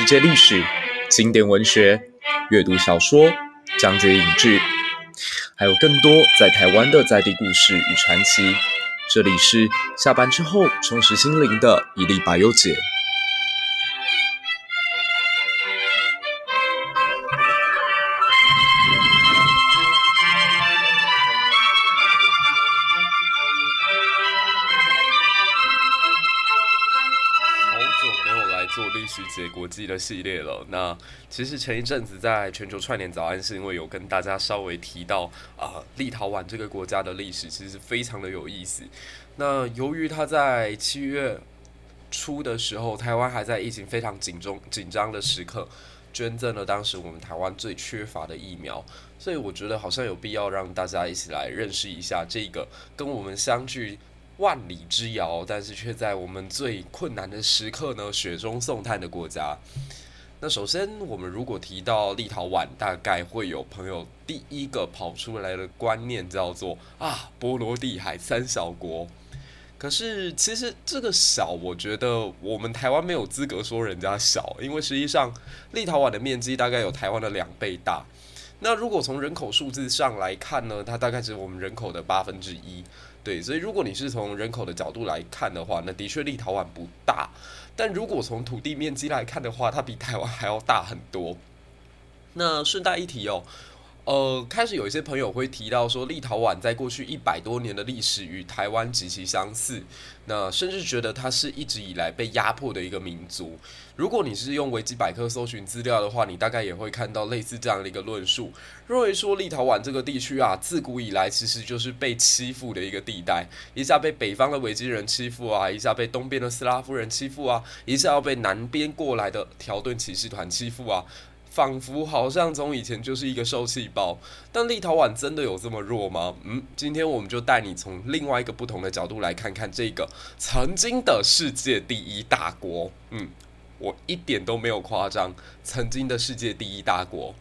世界历史、经典文学、阅读小说、讲解影剧，还有更多在台湾的在地故事与传奇。这里是下班之后充实心灵的一粒白油解。的系列了。那其实前一阵子在全球串联早安，是因为有跟大家稍微提到啊、立陶宛这个国家的历史其实非常的有意思。那由于他在七月初的时候，台湾还在疫情非常紧张紧张的时刻，捐赠了当时我们台湾最缺乏的疫苗，所以我觉得好像有必要让大家一起来认识一下这个跟我们相距万里之遥，但是却在我们最困难的时刻呢，雪中送炭的国家。那首先，我们如果提到立陶宛，大概会有朋友第一个跑出来的观念叫做啊，波罗的海三小国。可是，其实这个小，我觉得我们台湾没有资格说人家小，因为实际上立陶宛的面积大概有台湾的两倍大。那如果从人口数字上来看呢，它大概只有我们人口的八分之一。对，所以如果你是从人口的角度来看的话，那的确立陶宛不大。但如果从土地面积来看的话，它比台湾还要大很多。那顺带一提哦。呃，开始有一些朋友会提到说，立陶宛在过去一百多年的历史与台湾极其相似，那甚至觉得它是一直以来被压迫的一个民族。如果你是用维基百科搜寻资料的话，你大概也会看到类似这样的一个论述，认为说立陶宛这个地区啊，自古以来其实就是被欺负的一个地带，一下被北方的维京人欺负啊，一下被东边的斯拉夫人欺负啊，一下要被南边过来的条顿骑士团欺负啊。仿佛好像从以前就是一个受气包，但立陶宛真的有这么弱吗？嗯，今天我们就带你从另外一个不同的角度来看看这个曾经的世界第一大国。嗯，我一点都没有夸张，曾经的世界第一大国。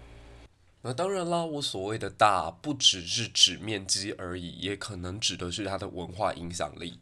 那当然啦，我所谓的大不只是指面积而已，也可能指的是它的文化影响力。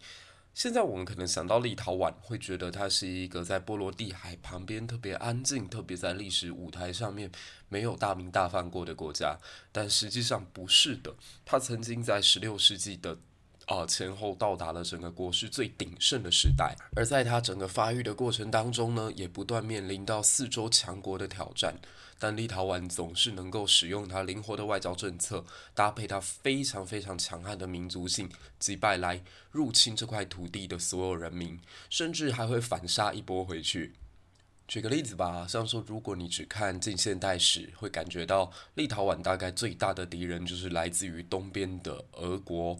现在我们可能想到立陶宛，会觉得它是一个在波罗的海旁边特别安静、特别在历史舞台上面没有大名大放过的国家，但实际上不是的。它曾经在十六世纪的啊、前后到达了整个国势最鼎盛的时代，而在它整个发育的过程当中呢，也不断面临到四周强国的挑战。但立陶宛总是能够使用它灵活的外交政策，搭配它非常非常强悍的民族性，击败来入侵这块土地的所有人民，甚至还会反杀一波回去。举个例子吧，像说如果你只看近现代史，会感觉到立陶宛大概最大的敌人就是来自于东边的俄国。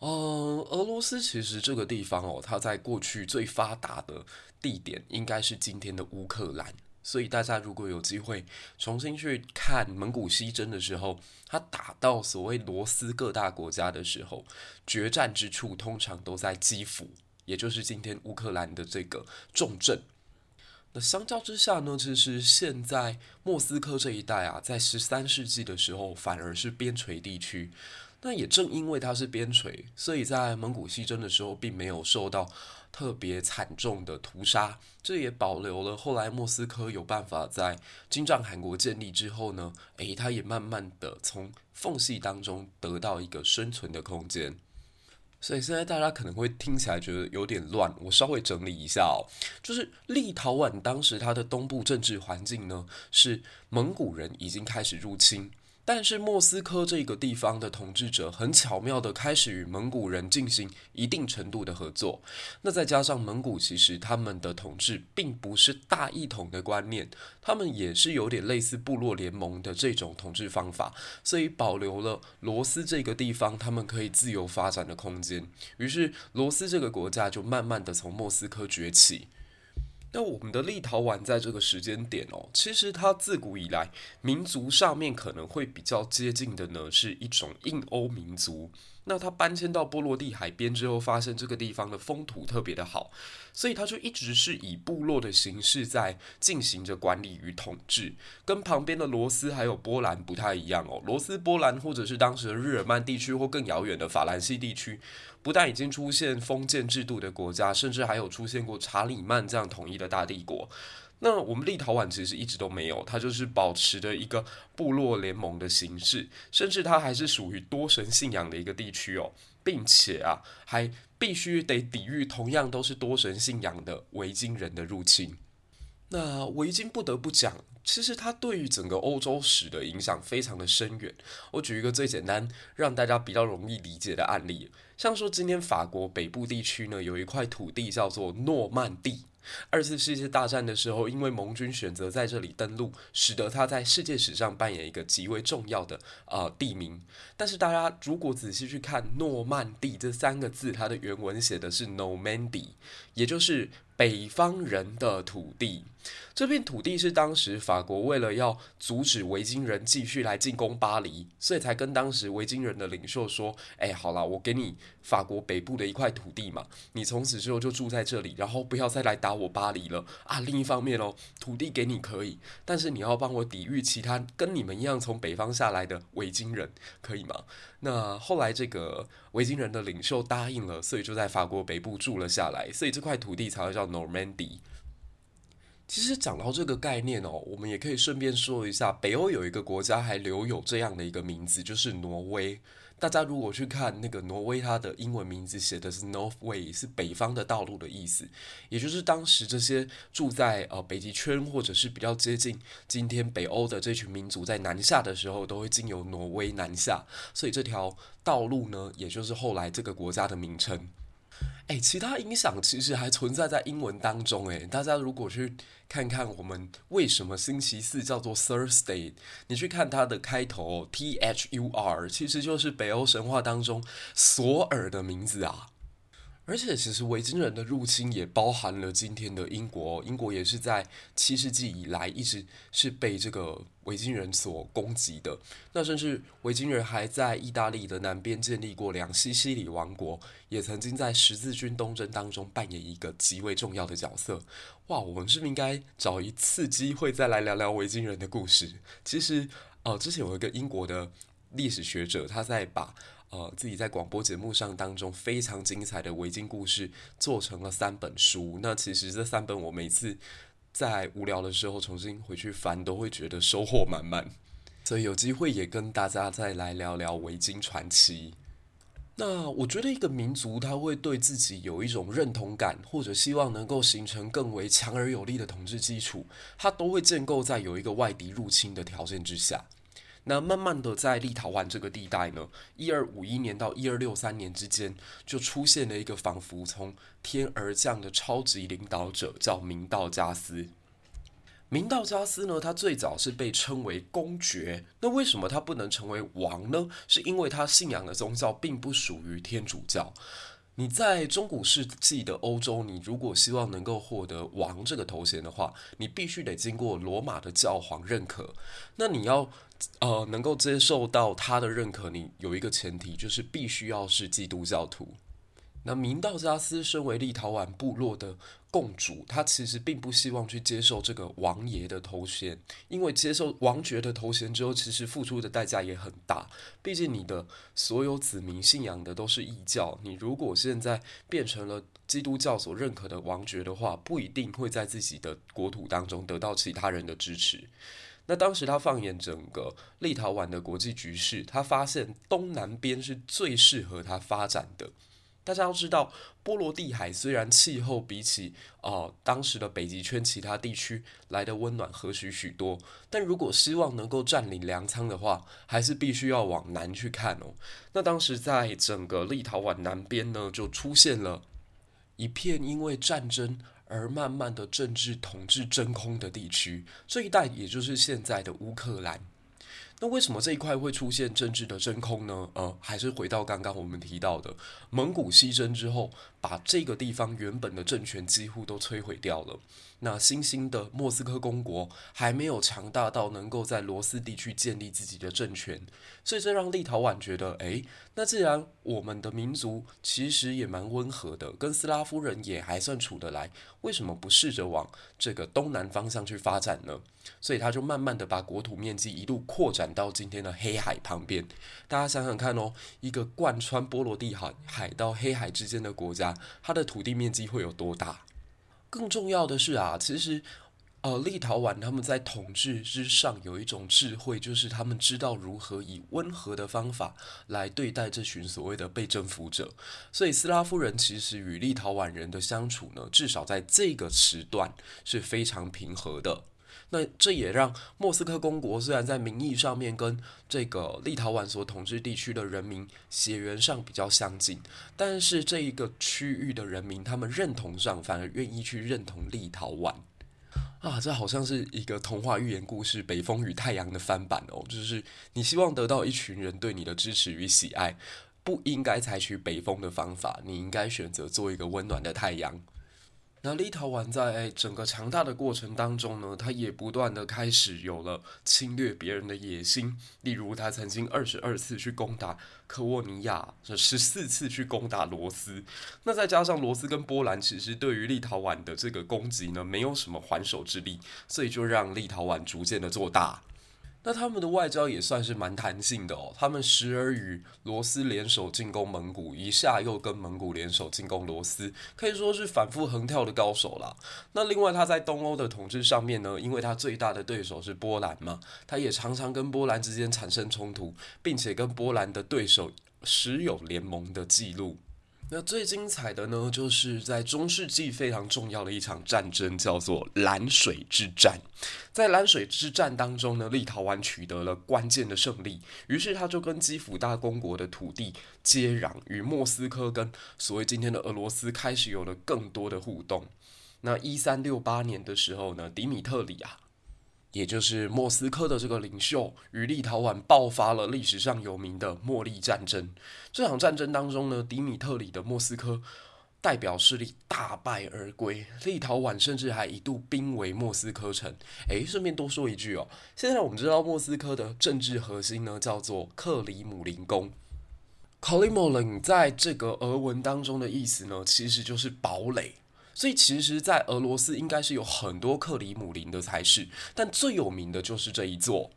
嗯，俄罗斯其实这个地方哦，它在过去最发达的地点应该是今天的乌克兰。所以大家如果有机会重新去看蒙古西征的时候，他打到所谓罗斯各大国家的时候，决战之处通常都在基辅，也就是今天乌克兰的这个重镇。那相较之下呢，其实现在莫斯科这一带啊，在十三世纪的时候反而是边陲地区。那也正因为它是边陲，所以在蒙古西征的时候，并没有受到特别惨重的屠杀。这也保留了后来莫斯科有办法在金帐汗国建立之后呢，诶，它也慢慢的从缝隙当中得到一个生存的空间。所以现在大家可能会听起来觉得有点乱，我稍微整理一下哦，就是立陶宛当时它的东部政治环境呢，是蒙古人已经开始入侵。但是莫斯科这个地方的统治者很巧妙地开始与蒙古人进行一定程度的合作。那再加上蒙古其实他们的统治并不是大一统的观念，他们也是有点类似部落联盟的这种统治方法，所以保留了罗斯这个地方他们可以自由发展的空间。于是罗斯这个国家就慢慢地从莫斯科崛起。那我们的立陶宛在这个时间点哦，其实它自古以来民族上面可能会比较接近的呢，是一种印欧民族。那他搬迁到波罗的海边之后，发现这个地方的风土特别的好，所以他就一直是以部落的形式在进行着管理与统治，跟旁边的罗斯还有波兰不太一样哦。罗斯、波兰或者是当时的日耳曼地区或更遥远的法兰西地区，不但已经出现封建制度的国家，甚至还有出现过查理曼这样统一的大帝国。那我们立陶宛其实一直都没有，它就是保持着一个部落联盟的形式，甚至它还是属于多神信仰的一个地区哦，并且啊，还必须得抵御同样都是多神信仰的维京人的入侵。那维京不得不讲，其实它对于整个欧洲史的影响非常的深远。我举一个最简单，让大家比较容易理解的案例，像说今天法国北部地区呢，有一块土地叫做诺曼地。二次世界大战的时候，因为盟军选择在这里登陆，使得它在世界史上扮演一个极为重要的呃地名。但是大家如果仔细去看“诺曼底”这三个字，它的原文写的是 “Normandy”，也就是。北方人的土地，这片土地是当时法国为了要阻止维京人继续来进攻巴黎，所以才跟当时维京人的领袖说：“哎，好了，我给你法国北部的一块土地嘛，你从此之后就住在这里，然后不要再来打我巴黎了啊。”另一方面哦，土地给你可以，但是你要帮我抵御其他跟你们一样从北方下来的维京人，可以吗？那后来这个维京人的领袖答应了，所以就在法国北部住了下来，所以这块土地才会叫。NORANDY 其实讲到这个概念哦，我们也可以顺便说一下，北欧有一个国家还留有这样的一个名字，就是挪威。大家如果去看那个挪威，它的英文名字写的是 Northway，是北方的道路的意思，也就是当时这些住在呃北极圈或者是比较接近今天北欧的这群民族在南下的时候，都会经由挪威南下，所以这条道路呢，也就是后来这个国家的名称。哎，其他影响其实还存在在英文当中。哎，大家如果去看看我们为什么星期四叫做 Thursday，你去看它的开头 T H U R，其实就是北欧神话当中索尔的名字啊。而且，其实维京人的入侵也包含了今天的英国。英国也是在七世纪以来一直是被这个维京人所攻击的。那甚至维京人还在意大利的南边建立过两西西里王国，也曾经在十字军东征当中扮演一个极为重要的角色。哇，我们是不是应该找一次机会再来聊聊维京人的故事？其实，呃，之前有一个英国的历史学者，他在把。呃，自己在广播节目上当中非常精彩的维京故事做成了三本书。那其实这三本我每次在无聊的时候重新回去翻，都会觉得收获满满。所以有机会也跟大家再来聊聊维京传奇。那我觉得一个民族他会对自己有一种认同感，或者希望能够形成更为强而有力的统治基础，他都会建构在有一个外敌入侵的条件之下。那慢慢的，在立陶宛这个地带呢，一二五一年到一二六三年之间，就出现了一个仿佛从天而降的超级领导者，叫明道加斯。明道加斯呢，他最早是被称为公爵。那为什么他不能成为王呢？是因为他信仰的宗教并不属于天主教。你在中古世纪的欧洲，你如果希望能够获得王这个头衔的话，你必须得经过罗马的教皇认可。那你要呃能够接受到他的认可，你有一个前提，就是必须要是基督教徒。那明道加斯身为立陶宛部落的共主，他其实并不希望去接受这个王爷的头衔，因为接受王爵的头衔之后，其实付出的代价也很大。毕竟你的所有子民信仰的都是异教，你如果现在变成了基督教所认可的王爵的话，不一定会在自己的国土当中得到其他人的支持。那当时他放眼整个立陶宛的国际局势，他发现东南边是最适合他发展的。大家要知道，波罗的海虽然气候比起呃当时的北极圈其他地区来的温暖和煦许多，但如果希望能够占领粮仓的话，还是必须要往南去看哦。那当时在整个立陶宛南边呢，就出现了一片因为战争而慢慢的政治统治真空的地区，这一带也就是现在的乌克兰。那为什么这一块会出现政治的真空呢？呃，还是回到刚刚我们提到的，蒙古西征之后，把这个地方原本的政权几乎都摧毁掉了。那新兴的莫斯科公国还没有强大到能够在罗斯地区建立自己的政权，所以这让立陶宛觉得，诶，那既然我们的民族其实也蛮温和的，跟斯拉夫人也还算处得来，为什么不试着往这个东南方向去发展呢？所以他就慢慢的把国土面积一路扩展到今天的黑海旁边。大家想想看哦，一个贯穿波罗的海海到黑海之间的国家，它的土地面积会有多大？更重要的是啊，其实呃，立陶宛他们在统治之上有一种智慧，就是他们知道如何以温和的方法来对待这群所谓的被征服者。所以，斯拉夫人其实与立陶宛人的相处呢，至少在这个时段是非常平和的。那这也让莫斯科公国虽然在名义上面跟这个立陶宛所统治地区的人民血缘上比较相近，但是这一个区域的人民，他们认同上反而愿意去认同立陶宛。啊，这好像是一个童话寓言故事《北风与太阳》的翻版哦。就是你希望得到一群人对你的支持与喜爱，不应该采取北风的方法，你应该选择做一个温暖的太阳。那立陶宛在整个强大的过程当中呢，他也不断的开始有了侵略别人的野心。例如，他曾经二十二次去攻打科沃尼亚，这十四次去攻打罗斯。那再加上罗斯跟波兰，其实对于立陶宛的这个攻击呢，没有什么还手之力，所以就让立陶宛逐渐的做大。那他们的外交也算是蛮弹性的哦，他们时而与罗斯联手进攻蒙古，一下又跟蒙古联手进攻罗斯，可以说是反复横跳的高手啦。那另外他在东欧的统治上面呢，因为他最大的对手是波兰嘛，他也常常跟波兰之间产生冲突，并且跟波兰的对手时有联盟的记录。那最精彩的呢，就是在中世纪非常重要的一场战争，叫做蓝水之战。在蓝水之战当中呢，立陶宛取得了关键的胜利，于是他就跟基辅大公国的土地接壤，与莫斯科跟所谓今天的俄罗斯开始有了更多的互动。那一三六八年的时候呢，迪米特里啊。也就是莫斯科的这个领袖与立陶宛爆发了历史上有名的茉莉战争。这场战争当中呢，迪米特里的莫斯科代表势力大败而归，立陶宛甚至还一度兵围莫斯科城。诶，顺便多说一句哦，现在我们知道莫斯科的政治核心呢叫做克里姆林宫。克里姆林在这个俄文当中的意思呢，其实就是堡垒。所以其实，在俄罗斯应该是有很多克里姆林的才是，但最有名的就是这一座。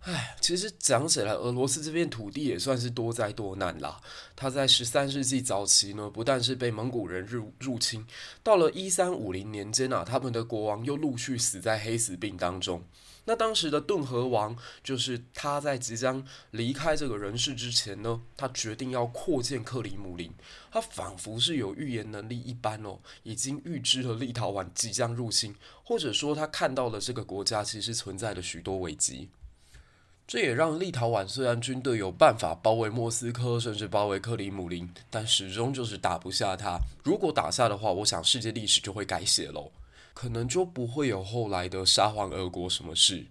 唉，其实讲起来，俄罗斯这片土地也算是多灾多难啦。它在十三世纪早期呢，不但是被蒙古人入入侵，到了一三五零年间啊，他们的国王又陆续死在黑死病当中。那当时的顿河王，就是他在即将离开这个人世之前呢，他决定要扩建克里姆林。他仿佛是有预言能力一般哦，已经预知了立陶宛即将入侵，或者说他看到了这个国家其实存在的许多危机。这也让立陶宛虽然军队有办法包围莫斯科，甚至包围克里姆林，但始终就是打不下它。如果打下的话，我想世界历史就会改写喽，可能就不会有后来的沙皇俄国什么事。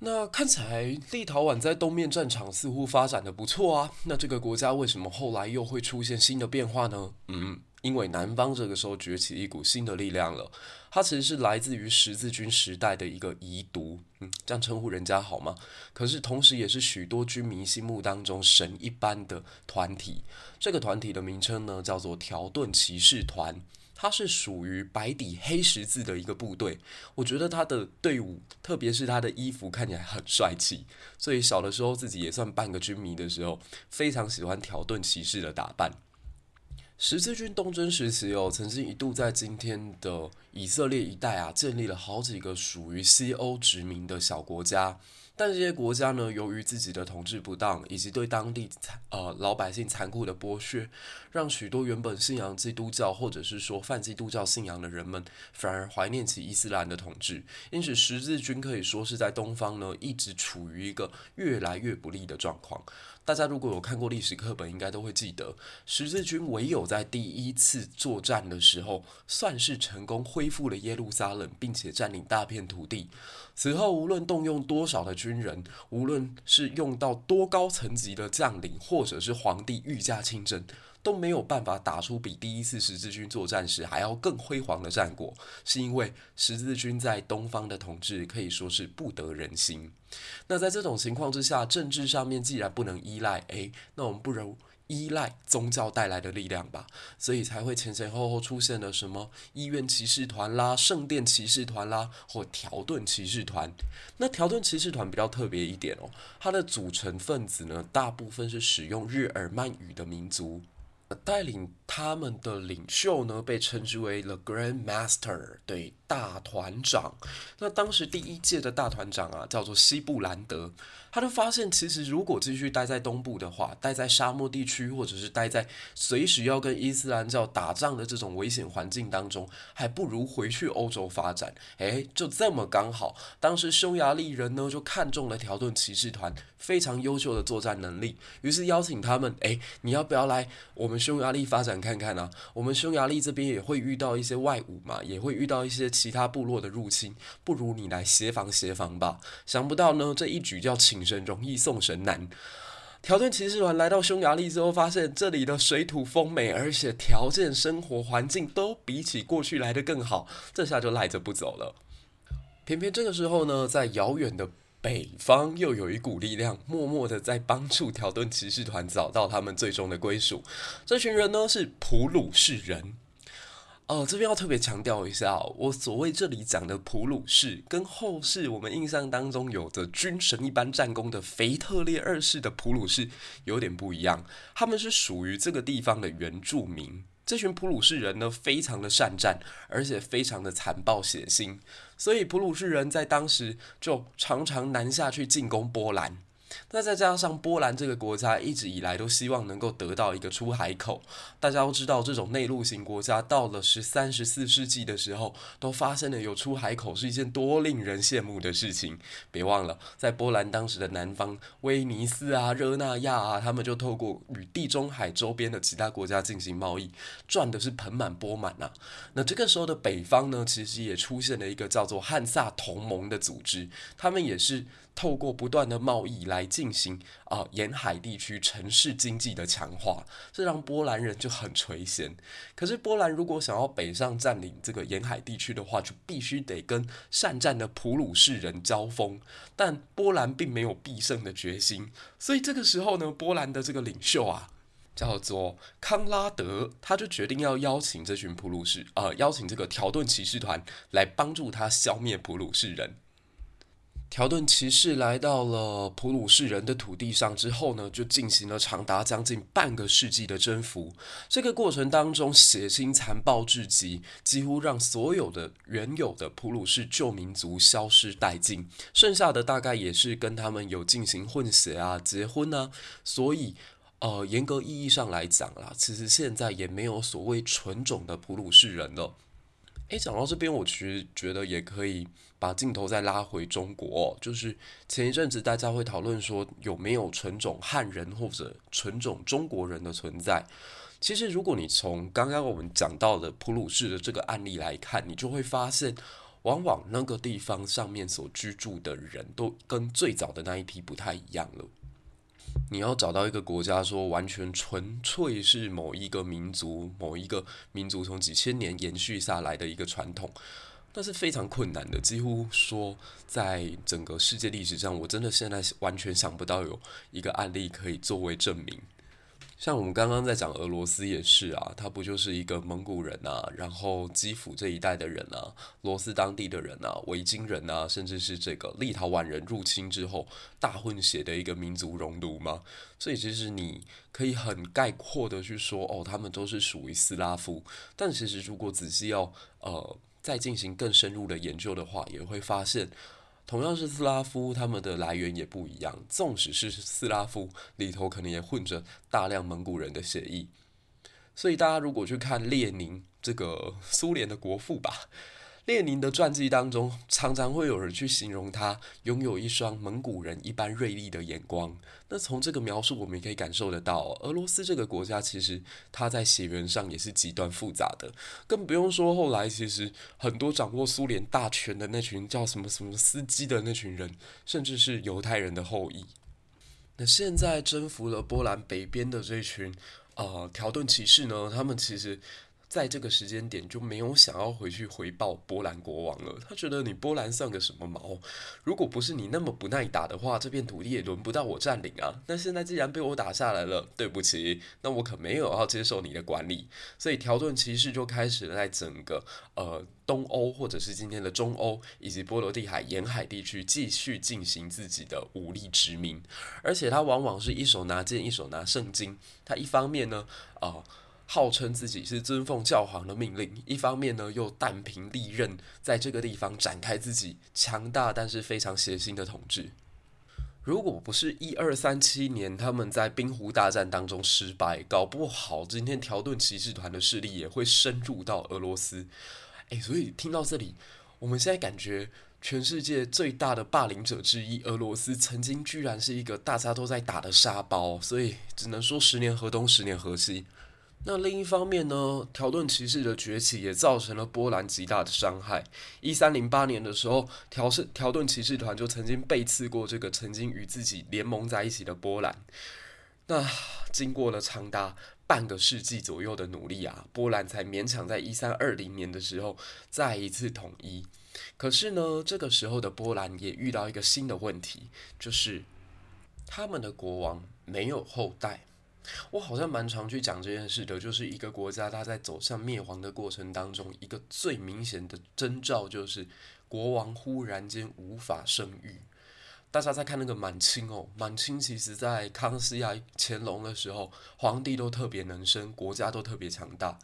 那看起来立陶宛在东面战场似乎发展得不错啊，那这个国家为什么后来又会出现新的变化呢？嗯。因为南方这个时候崛起一股新的力量了，它其实是来自于十字军时代的一个遗毒，嗯，这样称呼人家好吗？可是同时也是许多军迷心目当中神一般的团体。这个团体的名称呢，叫做条顿骑士团，它是属于白底黑十字的一个部队。我觉得他的队伍，特别是他的衣服看起来很帅气，所以小的时候自己也算半个军迷的时候，非常喜欢条顿骑士的打扮。十字军东征时期哦，曾经一度在今天的以色列一带啊，建立了好几个属于西欧殖民的小国家。但这些国家呢，由于自己的统治不当，以及对当地呃老百姓残酷的剥削，让许多原本信仰基督教或者是说泛基督教信仰的人们，反而怀念起伊斯兰的统治。因此，十字军可以说是在东方呢，一直处于一个越来越不利的状况。大家如果有看过历史课本，应该都会记得，十字军唯有在第一次作战的时候，算是成功恢复了耶路撒冷，并且占领大片土地。此后，无论动用多少的军人，无论是用到多高层级的将领，或者是皇帝御驾亲征，都没有办法打出比第一次十字军作战时还要更辉煌的战果。是因为十字军在东方的统治可以说是不得人心。那在这种情况之下，政治上面既然不能依赖，诶，那我们不如。依赖宗教带来的力量吧，所以才会前前后后出现了什么医院骑士团啦、圣殿骑士团啦，或条顿骑士团。那条顿骑士团比较特别一点哦，它的组成分子呢，大部分是使用日耳曼语的民族。带领他们的领袖呢，被称之为 The Grand Master，对，大团长。那当时第一届的大团长啊，叫做西布兰德。他就发现，其实如果继续待在东部的话，待在沙漠地区，或者是待在随时要跟伊斯兰教打仗的这种危险环境当中，还不如回去欧洲发展。诶，就这么刚好，当时匈牙利人呢就看中了条顿骑士团非常优秀的作战能力，于是邀请他们：诶，你要不要来我们匈牙利发展看看呢？啊？我们匈牙利这边也会遇到一些外侮嘛，也会遇到一些其他部落的入侵，不如你来协防协防吧。想不到呢，这一举叫请神容易送神难。条顿骑士团来到匈牙利之后，发现这里的水土丰美，而且条件、生活环境都比起过去来得更好，这下就赖着不走了。偏偏这个时候呢，在遥远的北方，又有一股力量，默默的在帮助条顿骑士团找到他们最终的归属。这群人呢，是普鲁士人。哦、这边要特别强调一下，我所谓这里讲的普鲁士，跟后世我们印象当中有着军神一般战功的腓特烈二世的普鲁士有点不一样。他们是属于这个地方的原住民。这群普鲁士人呢，非常的善战，而且非常的残暴血腥，所以普鲁士人在当时就常常南下去进攻波兰。那再加上波兰这个国家一直以来都希望能够得到一个出海口，大家都知道，这种内陆型国家到了十三、十四世纪的时候，都发现了有出海口是一件多令人羡慕的事情。别忘了，在波兰当时的南方，威尼斯啊、热那亚啊，他们就透过与地中海周边的其他国家进行贸易，赚的是盆满钵满呐。那这个时候的北方呢，其实也出现了一个叫做汉萨同盟的组织，他们也是。透过不断的贸易来进行啊、沿海地区城市经济的强化，这让波兰人就很垂涎。可是波兰如果想要北上占领这个沿海地区的话，就必须得跟善战的普鲁士人交锋。但波兰并没有必胜的决心，所以这个时候呢，波兰的这个领袖啊，叫做康拉德，他就决定要邀请这群普鲁士，呃，邀请这个条顿骑士团来帮助他消灭普鲁士人。条顿骑士来到了普鲁士人的土地上之后呢，就进行了长达将近半个世纪的征服。这个过程当中，血腥残暴至极，几乎让所有的原有的普鲁士旧民族消失殆尽。剩下的大概也是跟他们有进行混血啊、结婚啊。所以，呃，严格意义上来讲啦，其实现在也没有所谓纯种的普鲁士人了。诶，讲到这边，我其实觉得也可以把镜头再拉回中国，就是前一阵子大家会讨论说有没有纯种汉人或者纯种中国人的存在。其实，如果你从刚刚我们讲到的普鲁士的这个案例来看，你就会发现，往往那个地方上面所居住的人都跟最早的那一批不太一样了。你要找到一个国家说完全纯粹是某一个民族、某一个民族从几千年延续下来的一个传统，那是非常困难的。几乎说，在整个世界历史上，我真的现在完全想不到有一个案例可以作为证明。像我们刚刚在讲俄罗斯也是啊，他不就是一个蒙古人啊，然后基辅这一带的人啊，罗斯当地的人啊，维京人啊，甚至是这个立陶宛人入侵之后大混血的一个民族熔炉吗？所以其实你可以很概括的去说，哦，他们都是属于斯拉夫。但其实如果仔细要呃再进行更深入的研究的话，也会发现。同样是斯拉夫，他们的来源也不一样。纵使是斯拉夫，里头可能也混着大量蒙古人的血液。所以大家如果去看列宁这个苏联的国父吧。列宁的传记当中，常常会有人去形容他拥有一双蒙古人一般锐利的眼光。那从这个描述，我们也可以感受得到，俄罗斯这个国家其实它在血缘上也是极端复杂的。更不用说后来，其实很多掌握苏联大权的那群叫什么什么斯基的那群人，甚至是犹太人的后裔。那现在征服了波兰北边的这群呃条顿骑士呢，他们其实。在这个时间点就没有想要回去回报波兰国王了。他觉得你波兰算个什么毛？如果不是你那么不耐打的话，这片土地也轮不到我占领啊。那现在既然被我打下来了，对不起，那我可没有要接受你的管理。所以条顿骑士就开始在整个呃东欧或者是今天的中欧以及波罗的海沿海地区继续进行自己的武力殖民，而且他往往是一手拿剑，一手拿圣经。他一方面呢，啊、号称自己是尊奉教皇的命令，一方面呢又弹凭利刃，在这个地方展开自己强大但是非常血腥的统治。如果不是一二三七年他们在冰湖大战当中失败，搞不好今天条顿骑士团的势力也会深入到俄罗斯。诶，所以听到这里，我们现在感觉全世界最大的霸凌者之一俄罗斯，曾经居然是一个大家都在打的沙包，所以只能说十年河东，十年河西。那另一方面呢，条顿骑士的崛起也造成了波兰极大的伤害。一三零八年的时候，条士条顿骑士团就曾经背刺过这个曾经与自己联盟在一起的波兰。那经过了长达半个世纪左右的努力啊，波兰才勉强在一三二零年的时候再一次统一。可是呢，这个时候的波兰也遇到一个新的问题，就是他们的国王没有后代。我好像蛮常去讲这件事的，就是一个国家它在走向灭亡的过程当中，一个最明显的征兆就是国王忽然间无法生育。大家在看那个满清哦，满清其实在康熙啊、乾隆的时候，皇帝都特别能生，国家都特别强大。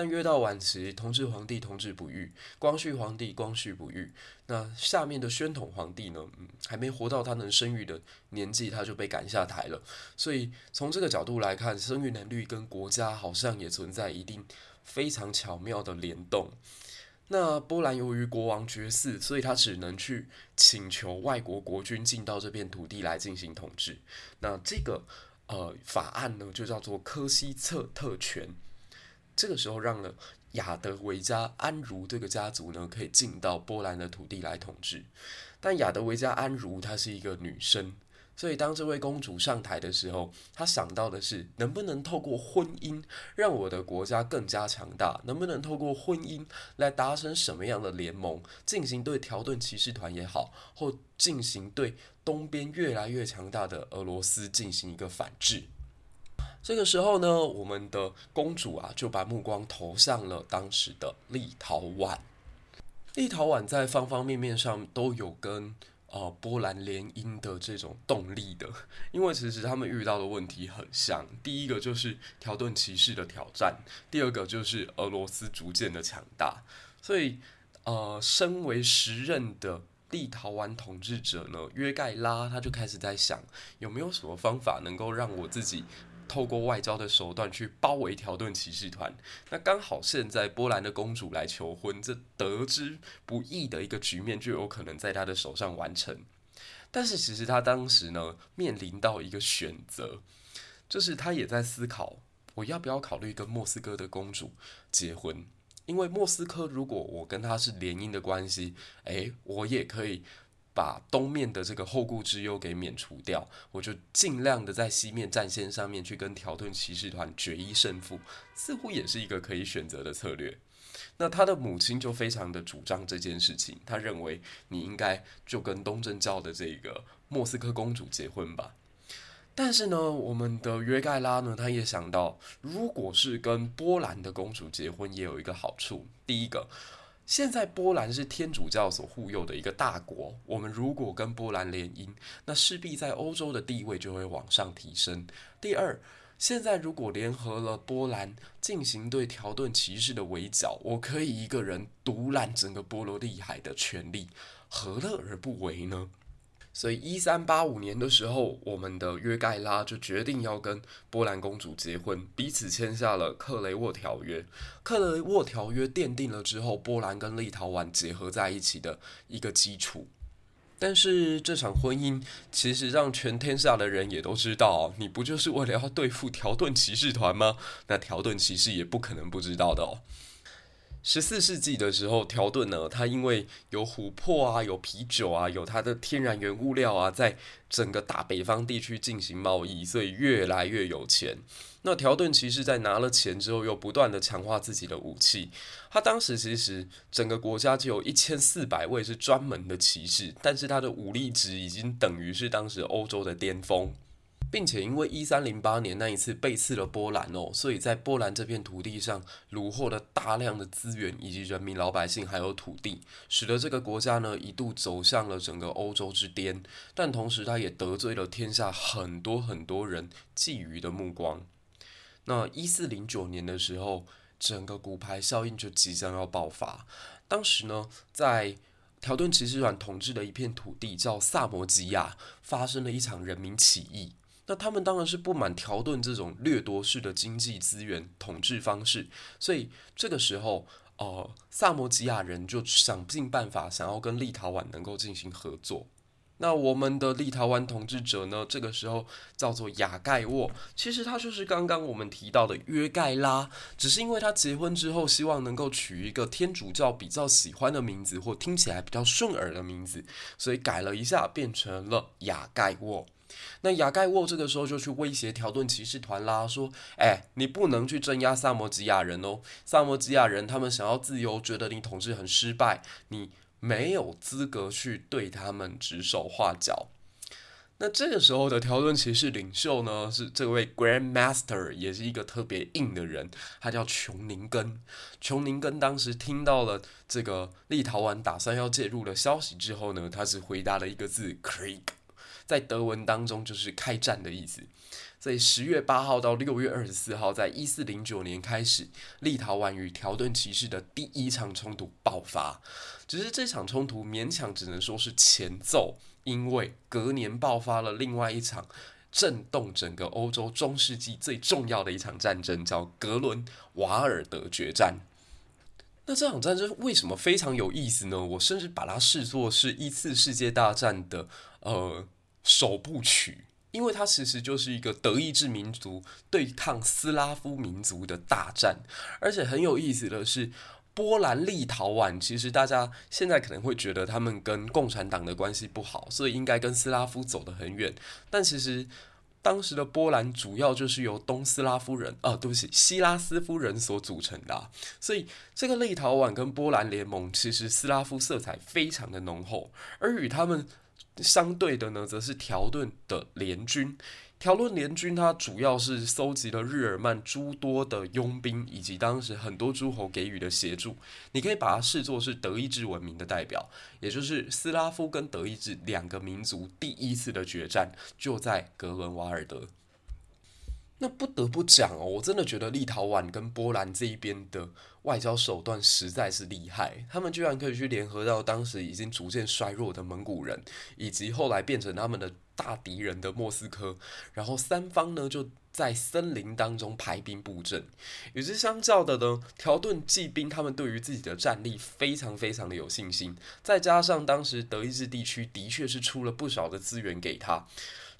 但越到晚期，同治皇帝同治不育，光绪皇帝光绪不育，那下面的宣统皇帝呢，嗯，还没活到他能生育的年纪，他就被赶下台了。所以从这个角度来看，生育能力跟国家好像也存在一定非常巧妙的联动。那波兰由于国王绝嗣，所以他只能去请求外国国君进到这片土地来进行统治。那这个呃法案呢，就叫做科西策特权。这个时候，让了亚德维加安茹这个家族呢，可以进到波兰的土地来统治。但亚德维加安茹她是一个女生，所以当这位公主上台的时候，她想到的是能不能透过婚姻让我的国家更加强大？能不能透过婚姻来达成什么样的联盟，进行对条顿骑士团也好，或进行对东边越来越强大的俄罗斯进行一个反制？这个时候呢，我们的公主啊就把目光投向了当时的立陶宛。立陶宛在方方面面上都有跟呃波兰联姻的这种动力的，因为其实他们遇到的问题很像。第一个就是条顿骑士的挑战，第二个就是俄罗斯逐渐的强大。所以，呃，身为时任的立陶宛统治者呢，约盖拉他就开始在想，有没有什么方法能够让我自己。透过外交的手段去包围条顿骑士团，那刚好现在波兰的公主来求婚，这得之不易的一个局面就有可能在他的手上完成。但是其实他当时呢面临到一个选择，就是他也在思考，我要不要考虑跟莫斯科的公主结婚？因为莫斯科如果我跟他是联姻的关系，诶，我也可以。把东面的这个后顾之忧给免除掉，我就尽量的在西面战线上面去跟条顿骑士团决一胜负，似乎也是一个可以选择的策略。那他的母亲就非常的主张这件事情，他认为你应该就跟东正教的这个莫斯科公主结婚吧。但是呢，我们的约盖拉呢，他也想到，如果是跟波兰的公主结婚，也有一个好处，第一个。现在波兰是天主教所护佑的一个大国，我们如果跟波兰联姻，那势必在欧洲的地位就会往上提升。第二，现在如果联合了波兰进行对条顿骑士的围剿，我可以一个人独揽整个波罗的海的权利，何乐而不为呢？所以，一三八五年的时候，我们的约盖拉就决定要跟波兰公主结婚，彼此签下了克雷沃条约。克雷沃条约奠定了之后，波兰跟立陶宛结合在一起的一个基础。但是，这场婚姻其实让全天下的人也都知道，你不就是为了要对付条顿骑士团吗？那条顿骑士也不可能不知道的哦。十四世纪的时候，条顿呢，它因为有琥珀啊，有啤酒啊，有它的天然原物料啊，在整个大北方地区进行贸易，所以越来越有钱。那条顿骑士在拿了钱之后，又不断的强化自己的武器。他当时其实整个国家只有一千四百位是专门的骑士，但是他的武力值已经等于是当时欧洲的巅峰。并且因为一三零八年那一次背刺了波兰哦，所以在波兰这片土地上虏获了大量的资源以及人民老百姓还有土地，使得这个国家呢一度走向了整个欧洲之巅。但同时，他也得罪了天下很多很多人觊觎的目光。那一四零九年的时候，整个骨牌效应就即将要爆发。当时呢，在条顿骑士团统治的一片土地叫萨摩吉亚，发生了一场人民起义。那他们当然是不满条顿这种掠夺式的经济资源统治方式，所以这个时候，呃，萨摩吉亚人就想尽办法想要跟立陶宛能够进行合作。那我们的立陶宛统治者呢，这个时候叫做雅盖沃，其实他就是刚刚我们提到的约盖拉，只是因为他结婚之后希望能够取一个天主教比较喜欢的名字，或听起来比较顺耳的名字，所以改了一下，变成了雅盖沃。那亚盖沃这个时候就去威胁条顿骑士团啦，说：“哎，你不能去镇压萨摩吉亚人哦，萨摩吉亚人他们想要自由，觉得你统治很失败，你没有资格去对他们指手画脚。”那这个时候的条顿骑士领袖呢，是这位 Grand Master，也是一个特别硬的人，他叫琼宁根。琼宁根当时听到了这个立陶宛打算要介入的消息之后呢，他只回答了一个字：Creek。在德文当中就是开战的意思。所以十月八号到六月二十四号，在一四零九年开始，立陶宛与条顿骑士的第一场冲突爆发。只是这场冲突勉强只能说是前奏，因为隔年爆发了另外一场震动整个欧洲中世纪最重要的一场战争，叫格伦瓦尔德决战。那这场战争为什么非常有意思呢？我甚至把它视作是一次世界大战的呃。首部曲，因为它其实就是一个德意志民族对抗斯拉夫民族的大战，而且很有意思的是，波兰立陶宛其实大家现在可能会觉得他们跟共产党的关系不好，所以应该跟斯拉夫走得很远，但其实当时的波兰主要就是由东斯拉夫人，啊，对不起，西拉斯夫人所组成的，所以这个立陶宛跟波兰联盟其实斯拉夫色彩非常的浓厚，而与他们。相对的呢，则是条顿的联军。条顿联军它主要是搜集了日耳曼诸多的佣兵，以及当时很多诸侯给予的协助。你可以把它视作是德意志文明的代表，也就是斯拉夫跟德意志两个民族第一次的决战，就在格伦瓦尔德。那不得不讲哦，我真的觉得立陶宛跟波兰这一边的外交手段实在是厉害，他们居然可以去联合到当时已经逐渐衰弱的蒙古人，以及后来变成他们的大敌人的莫斯科，然后三方呢就在森林当中排兵布阵。与之相较的呢，条顿骑兵他们对于自己的战力非常非常的有信心，再加上当时德意志地区的确是出了不少的资源给他。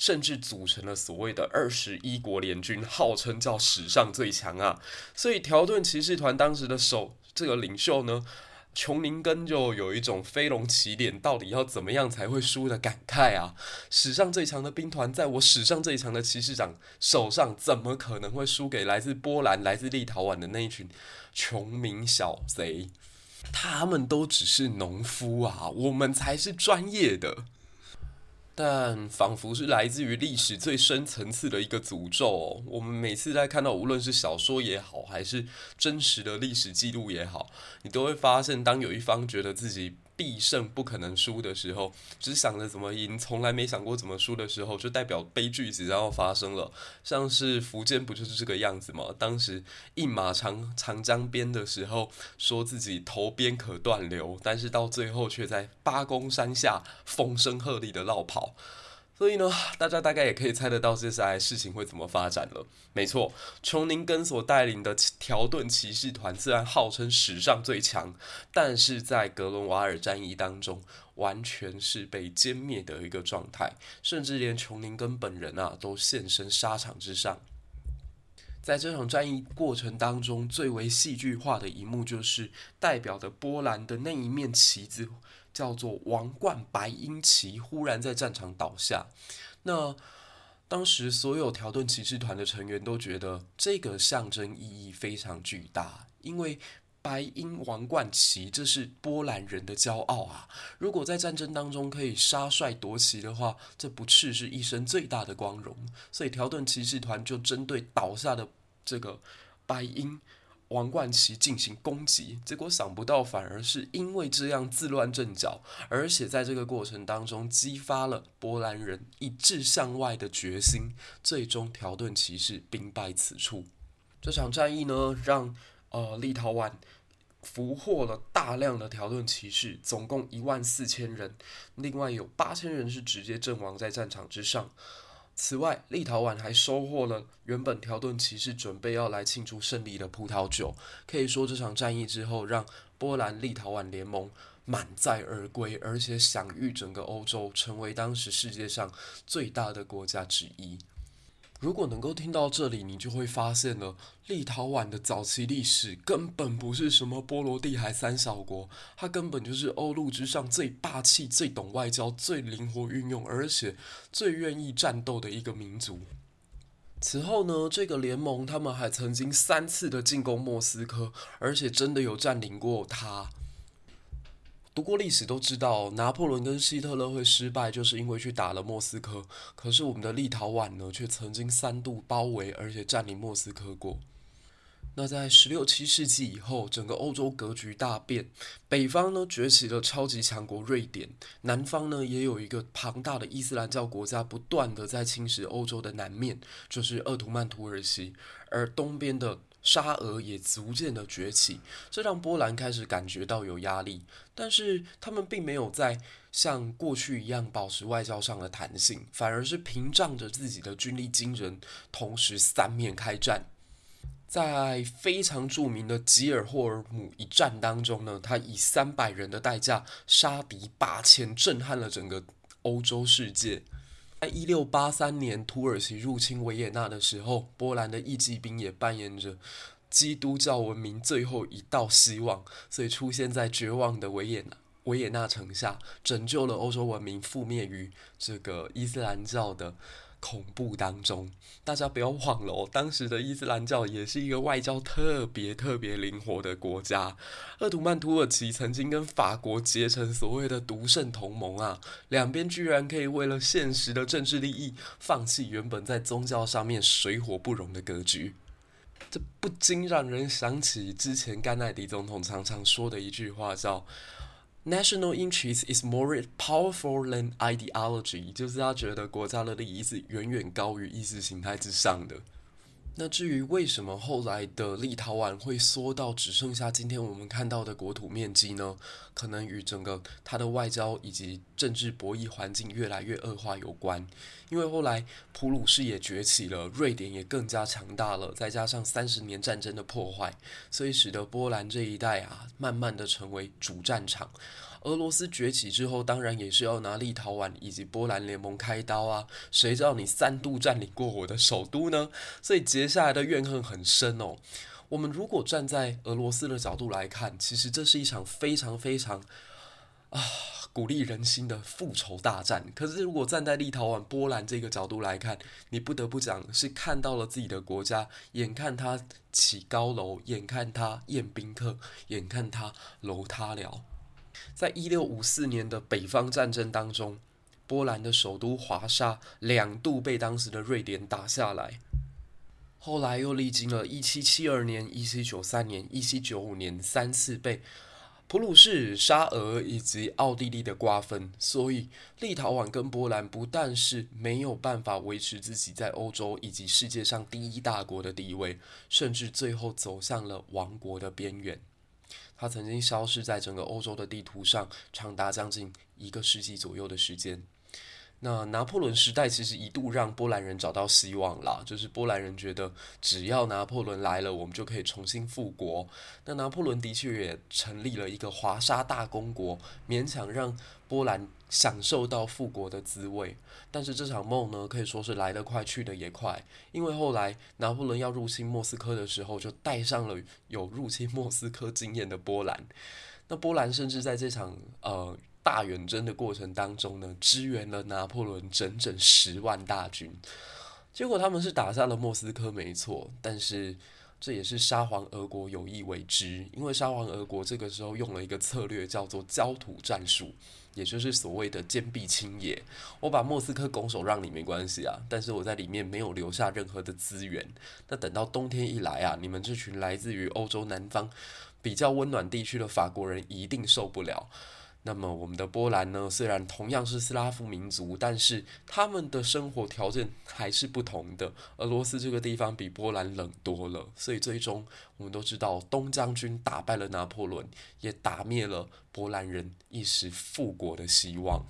甚至组成了所谓的二十一国联军，号称叫史上最强啊！所以条顿骑士团当时的首这个领袖呢，琼宁根就有一种飞龙起脸，到底要怎么样才会输的感慨啊！史上最强的兵团，在我史上最强的骑士长手上，怎么可能会输给来自波兰、来自立陶宛的那一群穷民小贼？他们都只是农夫啊，我们才是专业的。但仿佛是来自于历史最深层次的一个诅咒哦。我们每次在看到，无论是小说也好，还是真实的历史记录也好，你都会发现，当有一方觉得自己必胜不可能输的时候，只想着怎么赢，从来没想过怎么输的时候，就代表悲剧即将要发生了。像是福建不就是这个样子吗？当时一马长长江边的时候，说自己投鞭可断流，但是到最后却在八公山下风声鹤唳的绕跑。所以呢，大家大概也可以猜得到接下来事情会怎么发展了。没错，琼宁根所带领的条顿骑士团虽然号称史上最强，但是在格伦瓦尔战役当中，完全是被歼灭的一个状态，甚至连琼宁根本人啊都现身沙场之上。在这场战役过程当中，最为戏剧化的一幕就是代表的波兰的那一面旗子，叫做王冠白鹰旗，忽然在战场倒下。那当时所有条顿骑士团的成员都觉得这个象征意义非常巨大，因为白鹰王冠旗这是波兰人的骄傲啊！如果在战争当中可以杀帅夺旗的话，这不啻是一生最大的光荣。所以条顿骑士团就针对倒下的这个白鹰王冠旗进行攻击，结果想不到反而是因为这样自乱阵脚，而且在这个过程当中激发了波兰人一致向外的决心，最终条顿骑士兵败此处。这场战役呢，让呃，立陶宛俘获了大量的条顿骑士，总共一万四千人，另外有八千人是直接阵亡在战场之上。此外，立陶宛还收获了原本条顿骑士准备要来庆祝胜利的葡萄酒。可以说，这场战役之后，让波兰立陶宛联盟满载而归，而且享誉整个欧洲，成为当时世界上最大的国家之一。如果能够听到这里，你就会发现了，立陶宛的早期历史根本不是什么波罗的海三小国，它根本就是欧陆之上最霸气、最懂外交、最灵活运用，而且最愿意战斗的一个民族。此后呢，这个联盟他们还曾经三次的进攻莫斯科，而且真的有占领过它。读过历史都知道，拿破仑跟希特勒会失败，就是因为去打了莫斯科。可是我们的立陶宛呢，却曾经三度包围而且占领莫斯科过。那在十六七世纪以后，整个欧洲格局大变，北方呢崛起了超级强国瑞典，南方呢也有一个庞大的伊斯兰教国家不断的在侵蚀欧洲的南面，就是鄂图曼土耳其，而东边的。沙俄也逐渐的崛起，这让波兰开始感觉到有压力，但是他们并没有在像过去一样保持外交上的弹性，反而是屏仗着自己的军力惊人，同时三面开战。在非常著名的吉尔霍尔姆一战当中呢，他以三百人的代价杀敌八千，震撼了整个欧洲世界。在一六八三年，土耳其入侵维也纳的时候，波兰的义骑兵也扮演着基督教文明最后一道希望，所以出现在绝望的维也纳维也纳城下，拯救了欧洲文明，覆灭于这个伊斯兰教的恐怖当中，大家不要忘了哦，当时的伊斯兰教也是一个外交特别特别灵活的国家。鄂图曼土耳其曾经跟法国结成所谓的独圣同盟啊，两边居然可以为了现实的政治利益，放弃原本在宗教上面水火不容的格局。这不禁让人想起之前甘乃迪总统常常说的一句话，叫。National interest is more powerful than ideology，就是他觉得国家的利益是远远高于意识形态之上的。 那至于为什么后来的立陶宛会缩到只剩下今天我们看到的国土面积呢？可能与整个它的外交以及政治博弈环境越来越恶化有关。因为后来普鲁士也崛起了，瑞典也更加强大了，再加上三十年战争的破坏，所以使得波兰这一带啊，慢慢的成为主战场。俄罗斯崛起之后，当然也是要拿立陶宛以及波兰联盟开刀啊！谁知道你三度占领过我的首都呢？所以接下来的怨恨很深哦。我们如果站在俄罗斯的角度来看，其实这是一场非常非常啊鼓励人心的复仇大战。可是如果站在立陶宛、波兰这个角度来看，你不得不讲是看到了自己的国家，眼看他起高楼，眼看他宴宾客，眼看他楼塌了。在一六五四年的北方战争当中，波兰的首都华沙两度被当时的瑞典打下来，后来又历经了一七七二年、一七九三年、一七九五年三次被普鲁士、沙俄以及奥地利的瓜分，所以立陶宛跟波兰不但是没有办法维持自己在欧洲以及世界上第一大国的地位，甚至最后走向了亡国的边缘。它曾经消失在整个欧洲的地图上，长达将近一个世纪左右的时间。那拿破仑时代其实一度让波兰人找到希望啦，就是波兰人觉得只要拿破仑来了，我们就可以重新复国。那拿破仑的确也成立了一个华沙大公国，勉强让波兰享受到复国的滋味。但是这场梦呢，可以说是来得快，去得也快，因为后来拿破仑要入侵莫斯科的时候，就带上了有入侵莫斯科经验的波兰。那波兰甚至在这场呃。大远征的过程当中呢，支援了拿破仑整整十万大军，结果他们是打下了莫斯科，没错。但是这也是沙皇俄国有意为之，因为沙皇俄国这个时候用了一个策略，叫做焦土战术，也就是所谓的坚壁清野。我把莫斯科拱手让你没关系啊，但是我在里面没有留下任何的资源。那等到冬天一来啊，你们这群来自于欧洲南方比较温暖地区的法国人一定受不了。那么，我们的波兰呢，虽然同样是斯拉夫民族，但是他们的生活条件还是不同的。俄罗斯这个地方比波兰冷多了，所以最终我们都知道，东将军打败了拿破仑，也打灭了波兰人一时复国的希望。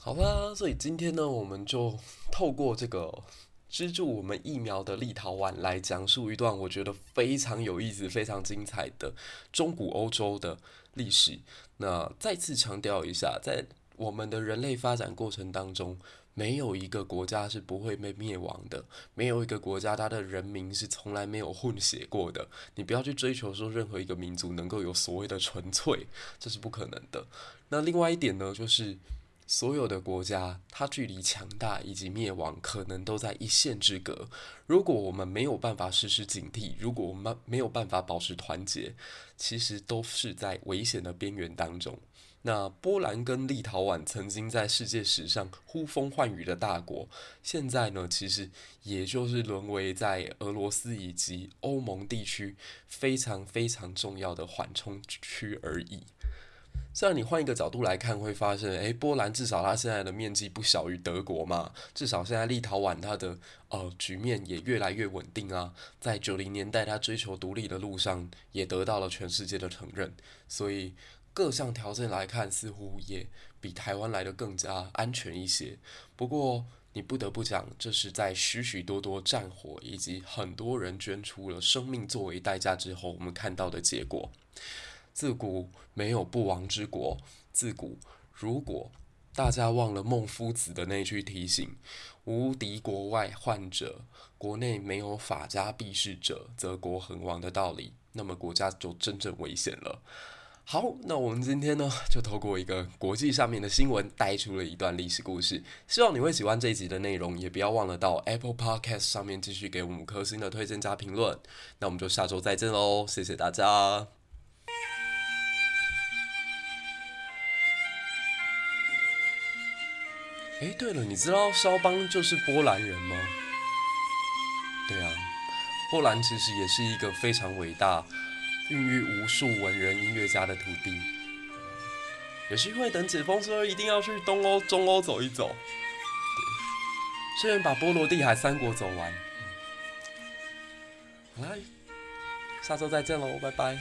好啦，所以今天呢，我们就透过这个资助我们疫苗的立陶宛来讲述一段我觉得非常有意思、非常精彩的中古欧洲的历史。那再次强调一下，在我们的人类发展过程当中，没有一个国家是不会被灭亡的，没有一个国家它的人民是从来没有混血过的。你不要去追求说任何一个民族能够有所谓的纯粹，这是不可能的。那另外一点呢，就是所有的国家，它距离强大以及灭亡可能都在一线之隔。如果我们没有办法时时警惕，如果我们没有办法保持团结，其实都是在危险的边缘当中。那波兰跟立陶宛曾经在世界史上呼风唤雨的大国，现在呢，其实也就是沦为在俄罗斯以及欧盟地区非常非常重要的缓冲区而已。虽然你换一个角度来看，会发现，诶，波兰至少它现在的面积不小于德国嘛，至少现在立陶宛它的呃局面也越来越稳定啊，在九零年代它追求独立的路上也得到了全世界的承认，所以各项条件来看，似乎也比台湾来的更加安全一些。不过你不得不讲，这是在许许多多战火以及很多人捐出了生命作为代价之后，我们看到的结果。自古没有不亡之国。自古，如果大家忘了孟夫子的那句提醒“无敌国外患者，国内没有法家避世者，则国恒亡”的道理，那么国家就真正危险了。好，那我们今天呢，就透过一个国际上面的新闻，带出了一段历史故事。希望你会喜欢这一集的内容，也不要忘了到 Apple Podcast 上面继续给我们五颗星的推荐加评论。那我们就下周再见喽，谢谢大家。哎，对了，你知道肖邦就是波兰人吗？对啊，波兰其实也是一个非常伟大、孕育无数文人音乐家的土地。有机会等解封之后，一定要去东欧、中欧走一走。对，顺便把波罗的海三国走完。好啦，下周再见喽，拜拜。